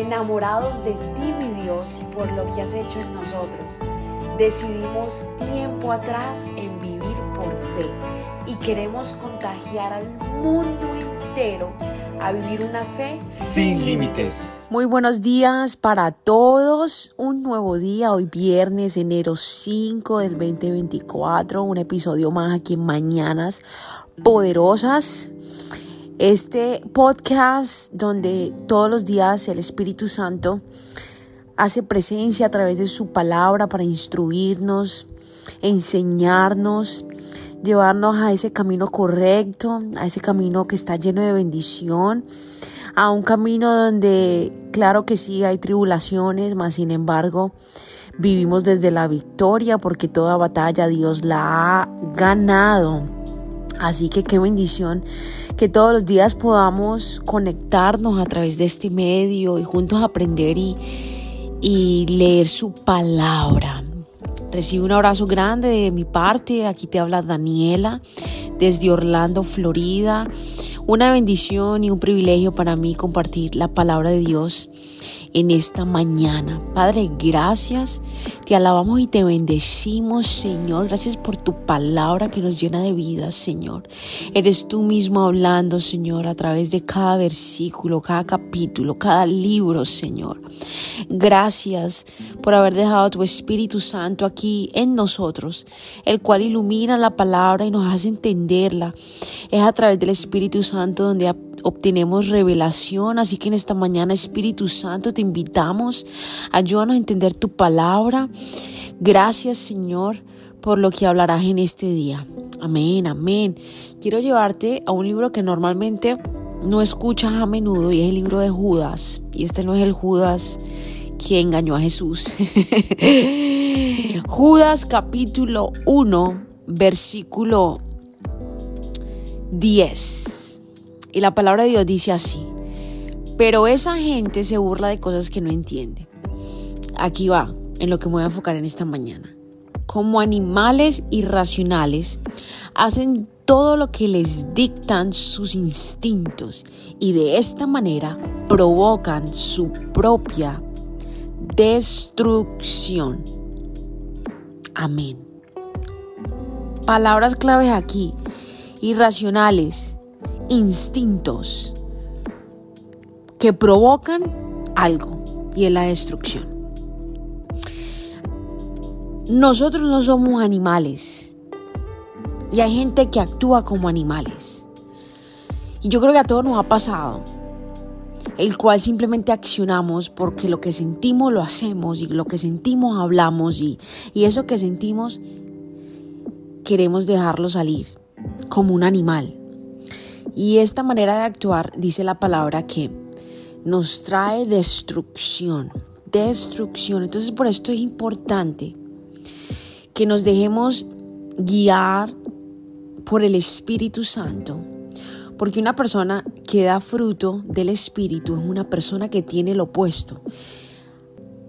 enamorados de ti, mi Dios, por lo que has hecho en nosotros. Decidimos tiempo atrás en vivir por fe y queremos contagiar al mundo entero a vivir una fe sin límites. Muy buenos días para todos. Un nuevo día, hoy viernes, enero 5 del 2024. Un episodio más aquí en Mañanas Poderosas. Este podcast donde todos los días el Espíritu Santo hace presencia a través de su palabra para instruirnos, enseñarnos, llevarnos a ese camino correcto, a ese camino que está lleno de bendición, a un camino donde claro que sí hay tribulaciones, mas sin embargo vivimos desde la victoria porque toda batalla Dios la ha ganado. Así que qué bendición que todos los días podamos conectarnos a través de este medio y juntos aprender y, y leer su palabra. Recibe un abrazo grande de mi parte. Aquí te habla Daniela desde Orlando, Florida. Una bendición y un privilegio para mí compartir la palabra de Dios en esta mañana. Padre, gracias. Te alabamos y te bendecimos, Señor. Gracias por tu palabra que nos llena de vida, Señor. Eres tú mismo hablando, Señor, a través de cada versículo, cada capítulo, cada libro, Señor. Gracias por haber dejado tu Espíritu Santo aquí en nosotros, el cual ilumina la palabra y nos hace entenderla. Es a través del Espíritu Santo donde obtenemos revelación. Así que en esta mañana, Espíritu Santo, te invitamos. Ayúdanos a entender tu palabra. Gracias, Señor, por lo que hablarás en este día. Amén, amén. Quiero llevarte a un libro que normalmente no escuchas a menudo y es el libro de Judas. Y este no es el Judas que engañó a Jesús. Judas capítulo 1, versículo 10. Y la palabra de Dios dice así, pero esa gente se burla de cosas que no entiende. Aquí va, en lo que me voy a enfocar en esta mañana. Como animales irracionales, hacen todo lo que les dictan sus instintos y de esta manera provocan su propia destrucción. Amén. Palabras claves aquí. Irracionales, instintos que provocan algo y es la destrucción. Nosotros no somos animales y hay gente que actúa como animales. Y yo creo que a todos nos ha pasado, el cual simplemente accionamos porque lo que sentimos lo hacemos y lo que sentimos hablamos y, y eso que sentimos queremos dejarlo salir como un animal. Y esta manera de actuar, dice la palabra, que nos trae destrucción, destrucción. Entonces por esto es importante que nos dejemos guiar por el Espíritu Santo. Porque una persona que da fruto del Espíritu es una persona que tiene lo opuesto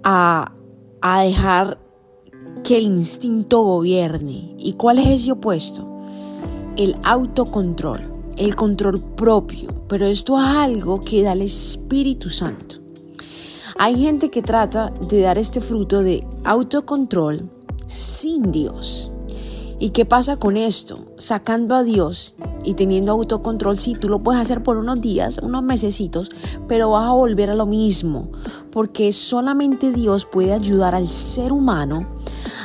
a, a dejar que el instinto gobierne. ¿Y cuál es ese opuesto? El autocontrol el control propio, pero esto es algo que da el Espíritu Santo. Hay gente que trata de dar este fruto de autocontrol sin Dios. ¿Y qué pasa con esto? Sacando a Dios y teniendo autocontrol, sí, tú lo puedes hacer por unos días, unos mesecitos, pero vas a volver a lo mismo, porque solamente Dios puede ayudar al ser humano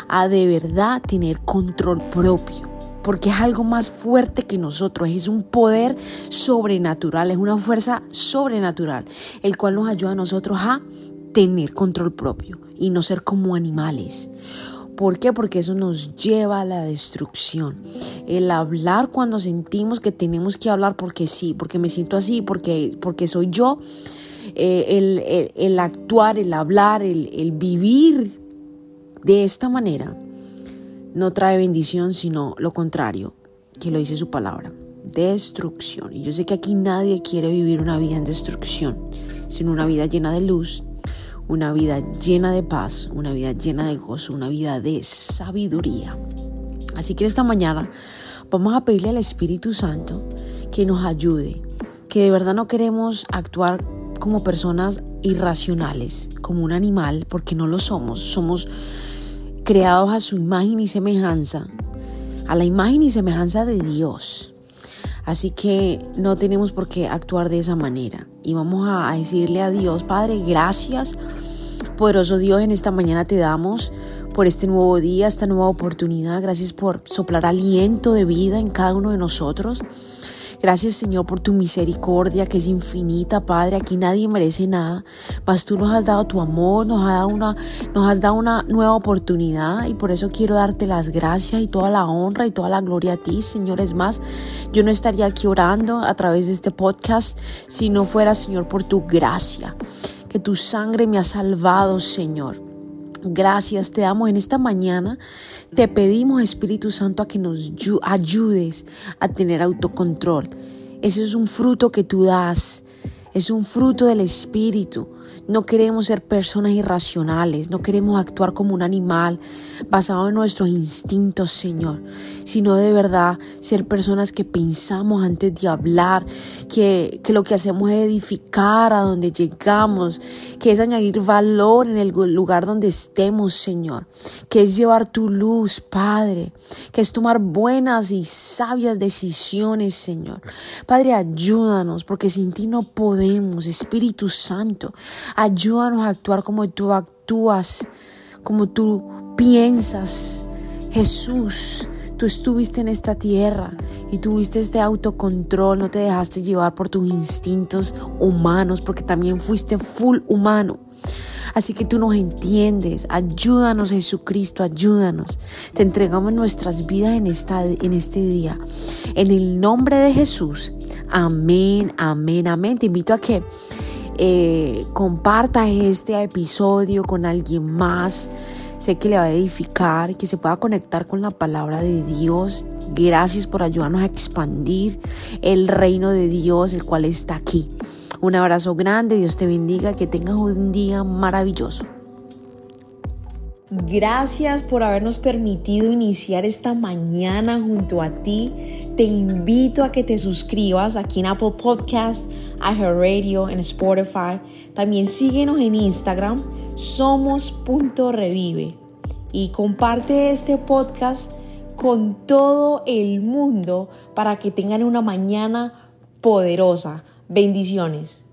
a de verdad tener control propio porque es algo más fuerte que nosotros, es un poder sobrenatural, es una fuerza sobrenatural, el cual nos ayuda a nosotros a tener control propio y no ser como animales. ¿Por qué? Porque eso nos lleva a la destrucción. El hablar cuando sentimos que tenemos que hablar porque sí, porque me siento así, porque, porque soy yo. Eh, el, actuar, el hablar, el, el vivir de esta manera no trae bendición, sino lo contrario, que lo dice su palabra, destrucción. Y yo sé que aquí nadie quiere vivir una vida en destrucción, sino una vida llena de luz, una vida llena de paz, una vida llena de gozo, una vida de sabiduría. Así que esta mañana vamos a pedirle al Espíritu Santo que nos ayude, que de verdad no queremos actuar como personas irracionales, como un animal, porque no lo somos. Somos creados a su imagen y semejanza, a la imagen y semejanza de Dios. Así que no tenemos por qué actuar de esa manera. Y vamos a decirle a Dios, Padre, gracias. Poderoso Dios, en esta mañana te damos por este nuevo día, esta nueva oportunidad. Gracias por soplar aliento de vida en cada uno de nosotros. Gracias Señor por tu misericordia que es infinita, Padre. Aquí nadie merece nada, mas tú nos has dado tu amor, nos has dado una, nos has dado una nueva oportunidad y por eso quiero darte las gracias y toda la honra y toda la gloria a ti, Señor. Es más, yo no estaría aquí orando a través de este podcast si no fuera, Señor, por tu gracia, que tu sangre me ha salvado, Señor. Gracias, te amo en esta mañana. Te pedimos, Espíritu Santo, a que nos ayudes a tener autocontrol. Ese es un fruto que tú das. Es un fruto del Espíritu. No queremos ser personas irracionales, no queremos actuar como un animal basado en nuestros instintos, Señor, sino de verdad ser personas que pensamos antes de hablar, que, que lo que hacemos es edificar a donde llegamos, que es añadir valor en el lugar donde estemos, Señor, que es llevar tu luz, Padre, que es tomar buenas y sabias decisiones, Señor. Padre, ayúdanos, porque sin ti no podemos, Espíritu Santo. Ayúdanos a actuar como tú actúas, como tú piensas. Jesús, tú estuviste en esta tierra y tuviste este autocontrol, no te dejaste llevar por tus instintos humanos, porque también fuiste full humano. Así que tú nos entiendes. Ayúdanos, Jesucristo, ayúdanos. Te entregamos nuestras vidas en, esta, en este día. En el nombre de Jesús. Amén, amén, amén. Te invito a que eh, comparta este episodio con alguien más. Sé que le va a edificar, que se pueda conectar con la palabra de Dios. Gracias por ayudarnos a expandir el reino de Dios, el cual está aquí. Un abrazo grande, Dios te bendiga, que tengas un día maravilloso. Gracias por habernos permitido iniciar esta mañana junto a ti. Te invito a que te suscribas aquí en Apple Podcast, Radio, en Spotify. También síguenos en Instagram, somos.revive. Y comparte este podcast con todo el mundo para que tengan una mañana poderosa. Bendiciones.